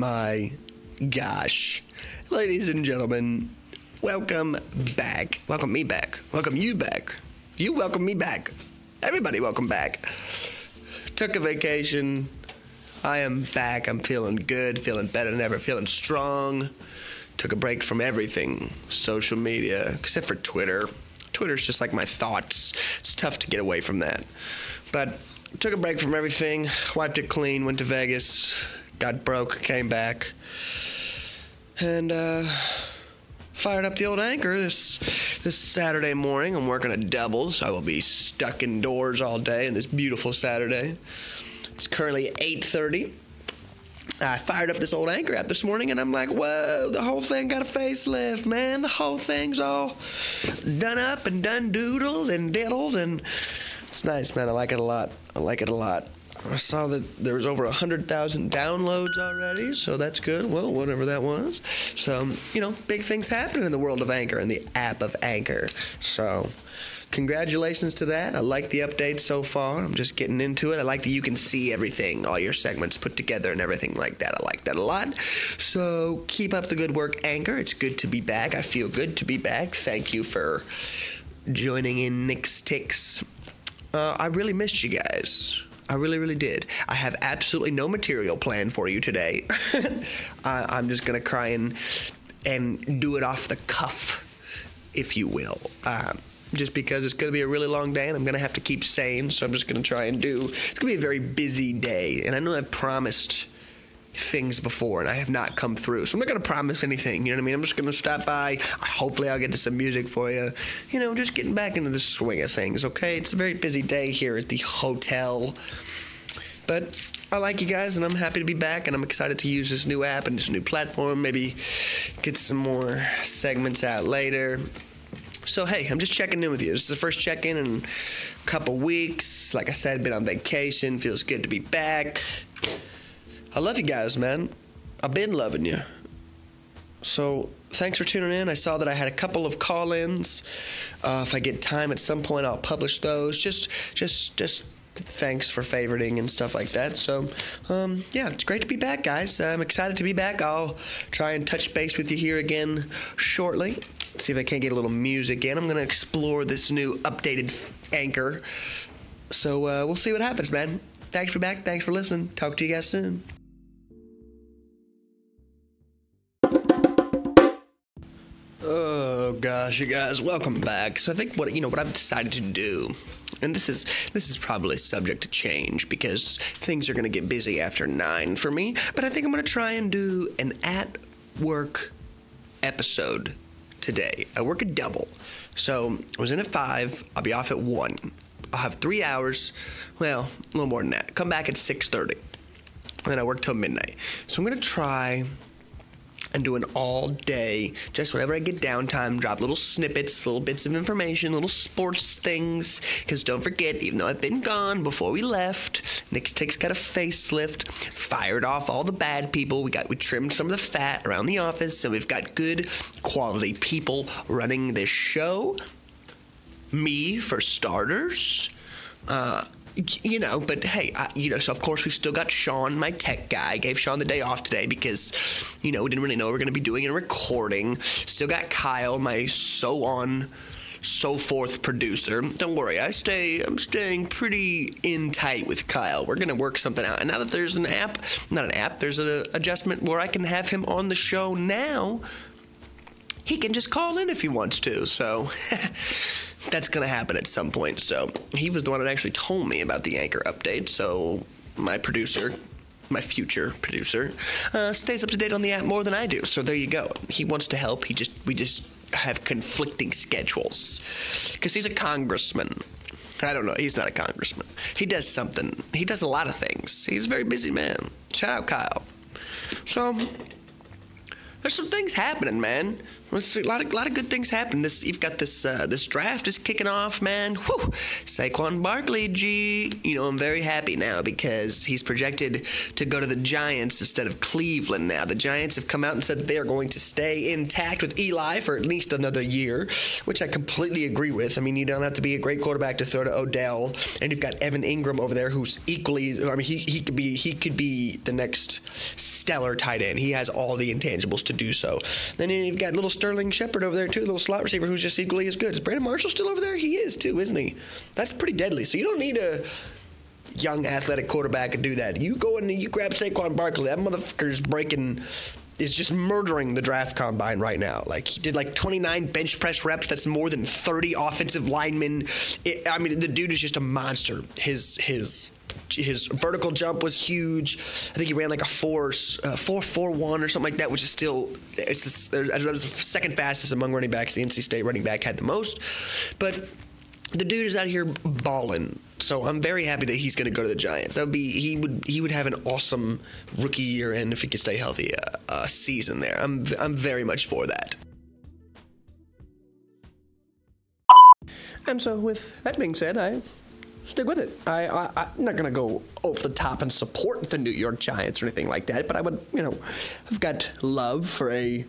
my gosh. Ladies and gentlemen, welcome back. Welcome me back. Welcome you back. You welcome me back. Everybody, welcome back. Took a vacation. I am back. I'm feeling good, feeling better than ever, feeling strong. Took a break from everything social media, except for Twitter. Twitter's just like my thoughts. It's tough to get away from that. But took a break from everything, wiped it clean, went to Vegas, got broke, came back, and uh, fired up the old anchor this this Saturday morning. I'm working a double, so I will be stuck indoors all day on this beautiful Saturday. It's currently 8:30. I fired up this old anchor app this morning, and I'm like, whoa, the whole thing got a facelift, man. The whole thing's all done up and done doodled and diddled, and it's nice, man. I like it a lot. I like it a lot. I saw that there was over 100,000 downloads already, so that's good. Well, whatever that was. So, you know, big things happening in the world of Anchor and the app of Anchor. So, congratulations to that. I like the update so far. I'm just getting into it. I like that you can see everything, all your segments put together and everything like that. I like that a lot. So, keep up the good work, Anchor. It's good to be back. I feel good to be back. Thank you for joining in Nick's Ticks. Uh, I really missed you guys. I really, really did. I have absolutely no material planned for you today. I, I'm just gonna cry and and do it off the cuff, if you will. Um, just because it's going to be a really long day and I'm going to have to keep sane, so I'm just going to try and do. It's going to be a very busy day, and I know I've promised things before and I have not come through. So I'm not going to promise anything, you know what I mean? I'm just going to stop by. Hopefully I'll get to some music for you. You know, just getting back into the swing of things, okay? It's a very busy day here at the hotel. But I like you guys and I'm happy to be back and I'm excited to use this new app and this new platform. Maybe get some more segments out later. So hey, I'm just checking in with you. This is the first check-in in a couple weeks. Like I said, been on vacation. Feels good to be back. I love you guys, man. I've been loving you. So thanks for tuning in. I saw that I had a couple of call-ins. Uh, if I get time at some point, I'll publish those. Just, just, just thanks for favoriting and stuff like that. So, um, yeah, it's great to be back, guys. I'm excited to be back. I'll try and touch base with you here again shortly. See if I can't get a little music in. I'm going to explore this new updated anchor. So uh, we'll see what happens, man. Thanks for back. Thanks for listening. Talk to you guys soon. Gosh, you guys, welcome back. So I think what you know what I've decided to do, and this is this is probably subject to change because things are going to get busy after nine for me. But I think I'm going to try and do an at work episode today. I work a double, so I was in at five. I'll be off at one. I'll have three hours. Well, a little more than that. Come back at six thirty. And then I work till midnight. So I'm gonna try and do an all day, just whenever I get downtime, drop little snippets, little bits of information, little sports things. Because don't forget, even though I've been gone before we left, Nick's Ticks got a facelift, fired off all the bad people. We got we trimmed some of the fat around the office, so we've got good quality people running this show. Me for starters. Uh, you know, but hey, I, you know, so of course we've still got Sean, my tech guy. Gave Sean the day off today because, you know, we didn't really know we were going to be doing a recording. Still got Kyle, my so on, so forth producer. Don't worry, I stay. I'm staying pretty in tight with Kyle. We're going to work something out. And now that there's an app, not an app, there's an adjustment where I can have him on the show now. He can just call in if he wants to. So. that's going to happen at some point. So he was the one that actually told me about the anchor update. So my producer, my future producer, uh, stays up to date on the app more than I do. So there you go. He wants to help. He just we just have conflicting schedules because he's a congressman. I don't know. He's not a congressman. He does something. He does a lot of things. He's a very busy man. Shout out Kyle. So there's some things happening, man. A lot of lot of good things happen. This you've got this uh, this draft is kicking off, man. Whew. Saquon Barkley, G. You know I'm very happy now because he's projected to go to the Giants instead of Cleveland. Now the Giants have come out and said that they are going to stay intact with Eli for at least another year, which I completely agree with. I mean you don't have to be a great quarterback to throw to Odell, and you've got Evan Engram over there who's equally. I mean he, he could be he could be the next stellar tight end. He has all the intangibles to do so. Then you've got little Sterling Shepard over there too, little slot receiver who's just equally as good. Is Brandon Marshall still over there? He is too, isn't he? That's pretty deadly. So you don't need a young athletic quarterback to do that. You go in and you grab Saquon Barkley. That motherfucker's breaking is just murdering the draft combine right now. Like he did like 29 bench press reps. That's more than 30 offensive linemen. It, I mean, the dude is just a monster. His his his vertical jump was huge. I think he ran like a four uh, four four one or something like that, which is still it's the, the second fastest among running backs. The NC State running back had the most, but the dude is out here balling. So I'm very happy that he's going to go to the Giants. That would be he would he would have an awesome rookie year, and if he could stay healthy, uh, uh, season there. I'm I'm very much for that. And so, with that being said, I stick with it. I, I am not gonna go off the top and support the New York Giants or anything like that, but I would, you know, I've got love for a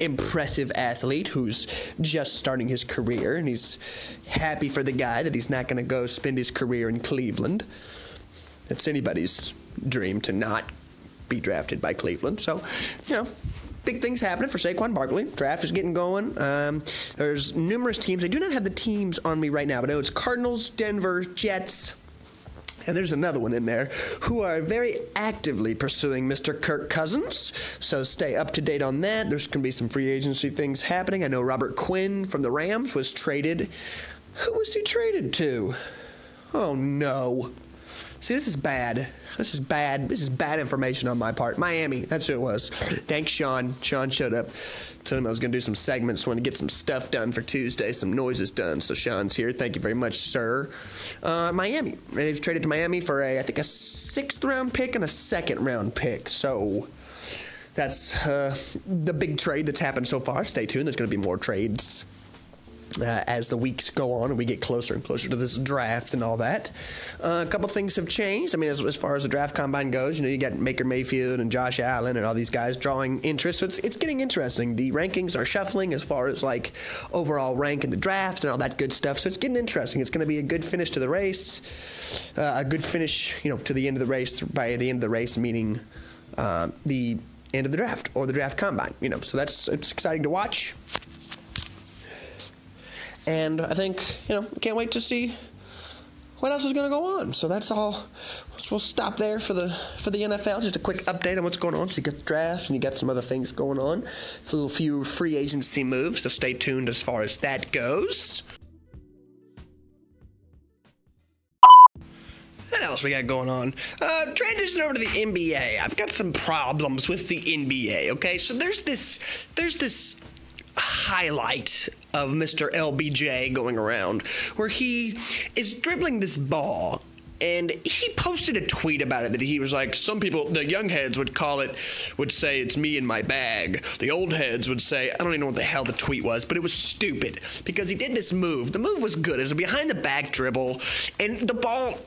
impressive athlete who's just starting his career, and he's happy for the guy that he's not gonna go spend his career in Cleveland. It's anybody's dream to not be drafted by Cleveland. So, you know, big things happening for Saquon Barkley. Draft is getting going. Um, there's numerous teams. I do not have the teams on me right now, but I know it's Cardinals, Denver, Jets. And there's another one in there who are very actively pursuing Mr. Kirk Cousins. So stay up to date on that. There's going to be some free agency things happening. I know Robert Quinn from the Rams was traded. Who was he traded to? Oh no. See, this is bad. This is bad. This is bad information on my part. Miami. That's who it was. Thanks, Sean. Sean showed up. Told him I was going to do some segments. Wanted to get some stuff done for Tuesday. Some noises done. So Sean's here. Thank you very much, sir. Uh, Miami. They've traded to Miami for a, I think, a sixth round pick and a second round pick. So that's uh, the big trade that's happened so far. Stay tuned. There's going to be more trades uh, as the weeks go on and we get closer and closer to this draft and all that. Uh, a couple things have changed. I mean, as, as, far as the draft combine goes, you know, you got Baker Mayfield and Josh Allen and all these guys drawing interest. So it's, it's getting interesting. The rankings are shuffling as far as like overall rank in the draft and all that good stuff. So it's getting interesting. It's going to be a good finish to the race, uh, a good finish, you know, to the end of the race by the end of the race, meaning uh, the end of the draft or the draft combine. You know, so that's it's exciting to watch. And I think, you know, can't wait to see what else is going to go on. So that's all. We'll stop there for the for the NFL. Just a quick update on what's going on. So you got the draft and you got some other things going on. A few free agency moves. So stay tuned as far as that goes. What else we got going on? Uh, transition over to the NBA. I've got some problems with the NBA. Okay, so there's this there's this highlight of Mr. LBJ going around where he is dribbling this ball and he posted a tweet about it that he was like some people the young heads would call it would say it's me in my bag the old heads would say i don't even know what the hell the tweet was but it was stupid because he did this move the move was good it was a behind the back dribble and the ball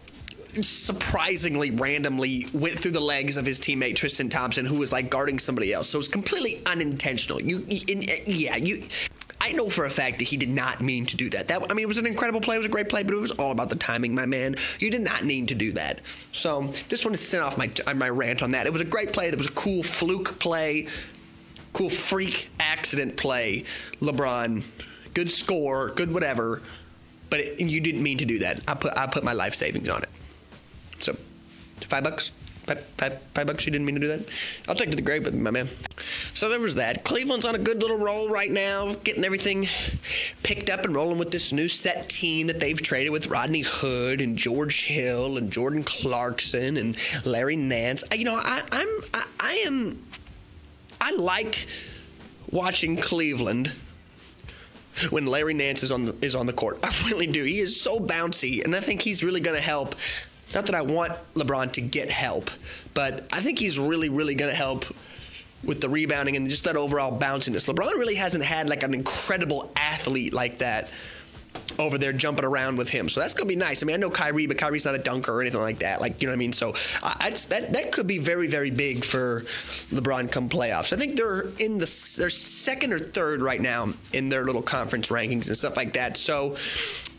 surprisingly randomly went through the legs of his teammate Tristan Thompson, who was like guarding somebody else. So it was completely unintentional. You, in, yeah, you. I know for a fact that he did not mean to do that. That I mean, it was an incredible play. It was a great play, but it was all about the timing, my man. You did not need to do that. So just want to send off my uh, my rant on that. It was a great play. It was a cool fluke play, cool freak accident play. LeBron, good score, good whatever. But it, you didn't mean to do that. I put I put my life savings on it. So, five bucks. Five, five, five bucks. You didn't mean to do that. I'll take to the grave with me, my man. So there was that. Cleveland's on a good little roll right now, getting everything picked up and rolling with this new set team that they've traded with Rodney Hood and George Hill and Jordan Clarkson and Larry Nance. You know, I, I'm I, I am I like watching Cleveland when Larry Nance is on the, is on the court. I really do. He is so bouncy, and I think he's really going to help not that I want LeBron to get help, but I think he's really, really going to help with the rebounding and just that overall bounciness. LeBron really hasn't had like an incredible athlete like that over there jumping around with him. So that's gonna be nice. I mean, I know Kyrie, but Kyrie's not a dunker or anything like that. Like you know what I mean. So I, just, that that could be very very big for LeBron come playoffs. I think they're in the they're second or third right now in their little conference rankings and stuff like that. So.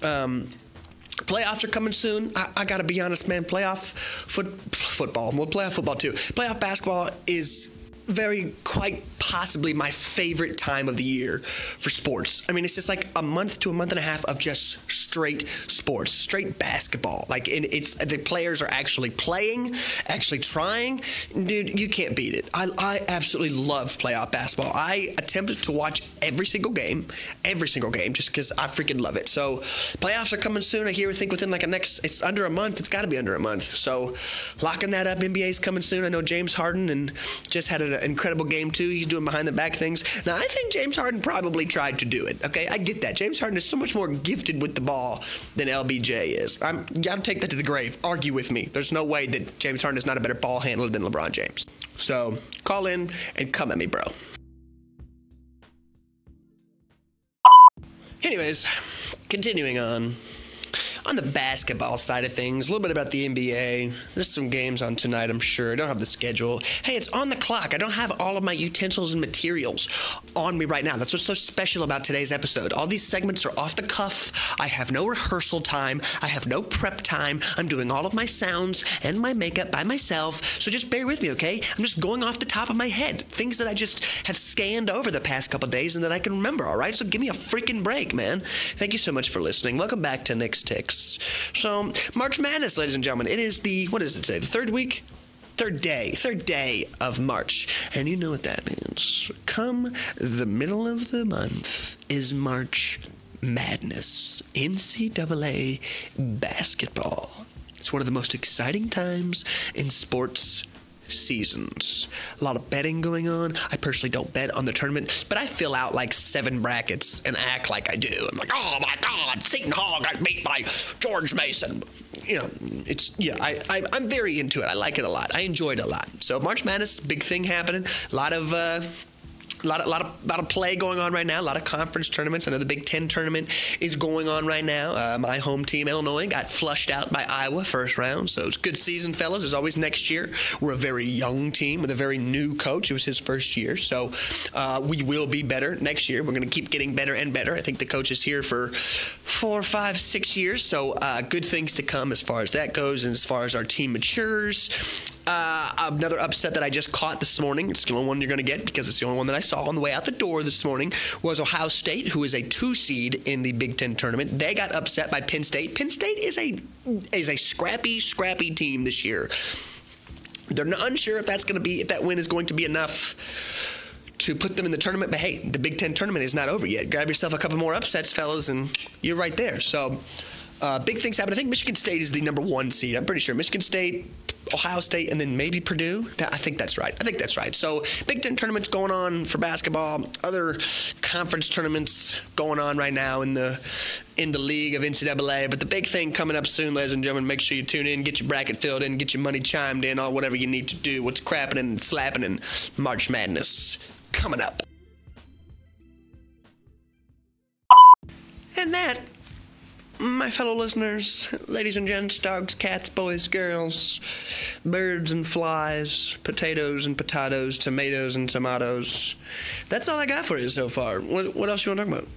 Um, Playoffs are coming soon. I, I got to be honest, man. Playoff foot, football, well, playoff football too. Playoff basketball is very quite possibly my favorite time of the year for sports. I mean, it's just like a month to a month and a half of just straight sports, straight basketball. Like it's the players are actually playing, actually trying. Dude, you can't beat it. I, I absolutely love playoff basketball. I attempt to watch every single game, every single game, just because I freaking love it. So playoffs are coming soon. I hear. I think within like a next. It's under a month. It's got to be under a month. So locking that up. NBA's coming soon. I know James Harden and just had an incredible game too. He's doing behind the back things. Now, I think James Harden probably tried to do it. Okay, I get that. James Harden is so much more gifted with the ball than LBJ is. I'm gotta take that to the grave. Argue with me. There's no way that James Harden is not a better ball handler than LeBron James. So call in and come at me, bro. Anyways, continuing on on the basketball side of things, a little bit about the NBA. There's some games on tonight, I'm sure. I don't have the schedule. Hey, it's on the clock. I don't have all of my utensils and materials on me right now. That's what's so special about today's episode. All these segments are off the cuff. I have no rehearsal time. I have no prep time. I'm doing all of my sounds and my makeup by myself. So just bear with me, okay? I'm just going off the top of my head. Things that I just have scanned over the past couple days and that I can remember, all right? So give me a freaking break, man. Thank you so much for listening. Welcome back to Nick's Ticks. So, March Madness, ladies and gentlemen, it is the, what is it today? The third week? Third day, third day of March. And you know what that means. Come the middle of the month is March Madness. NCAA basketball. It's one of the most exciting times in sports seasons. A lot of betting going on. I personally don't bet on the tournament, but I fill out like seven brackets and act like I do. I'm like, oh my God, Seton Hall got beat by George Mason. You know, it's yeah. I, I am very into it. I like it a lot. I enjoy it a lot. So March Madness, big thing happening. A lot of. Uh, a lot, a lot of, lot of play going on right now. A lot of conference tournaments. I know the Big Ten tournament is going on right now. Uh, my home team, Illinois, got flushed out by Iowa first round. So it's good season, fellas. As always, next year we're a very young team with a very new coach. It was his first year, so uh, we will be better next year. We're going to keep getting better and better. I think the coach is here for four, five, six years. So uh, good things to come as far as that goes, and as far as our team matures. Uh, another upset that I just caught this morning. It's the only one you're going to get because it's the only one that I saw on the way out the door this morning. Was Ohio State, who is a two seed in the Big Ten tournament. They got upset by Penn State. Penn State is a is a scrappy, scrappy team this year. They're not unsure if that's going to be if that win is going to be enough to put them in the tournament. But hey, the Big Ten tournament is not over yet. Grab yourself a couple more upsets, fellas, and you're right there. So uh, big things happen. I think Michigan State is the number one seed. I'm pretty sure Michigan State, Ohio State, and then maybe Purdue. I think that's right. I think that's right. So Big Ten tournaments going on for basketball. Other conference tournaments going on right now in the in the league of NCAA. But the big thing coming up soon, ladies and gentlemen. Make sure you tune in, get your bracket filled in, get your money chimed in, all whatever you need to do. What's crapping and slapping and March Madness coming up. And that my fellow listeners, ladies and gents, dogs, cats, boys, girls, birds and flies, potatoes and potatoes, tomatoes and tomatoes. That's all I got for you so far. What, what else you want to talk about?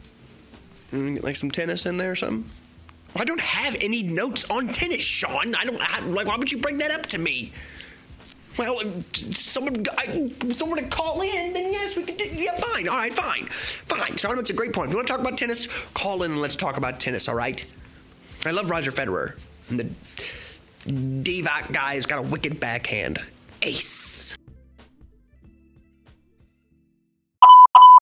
Mm, like some tennis in there or something? I don't have any notes on tennis, Sean. I don't I, like. Why would you bring that up to me? Well, uh, someone, I, someone to call in, then yes, we could. Do, yeah, fine. All right, fine, fine. Sean makes a great point. If you want to talk about tennis, call in and let's talk about tennis. All right. I love Roger Federer. And the Divac guy has got a wicked backhand. Ace.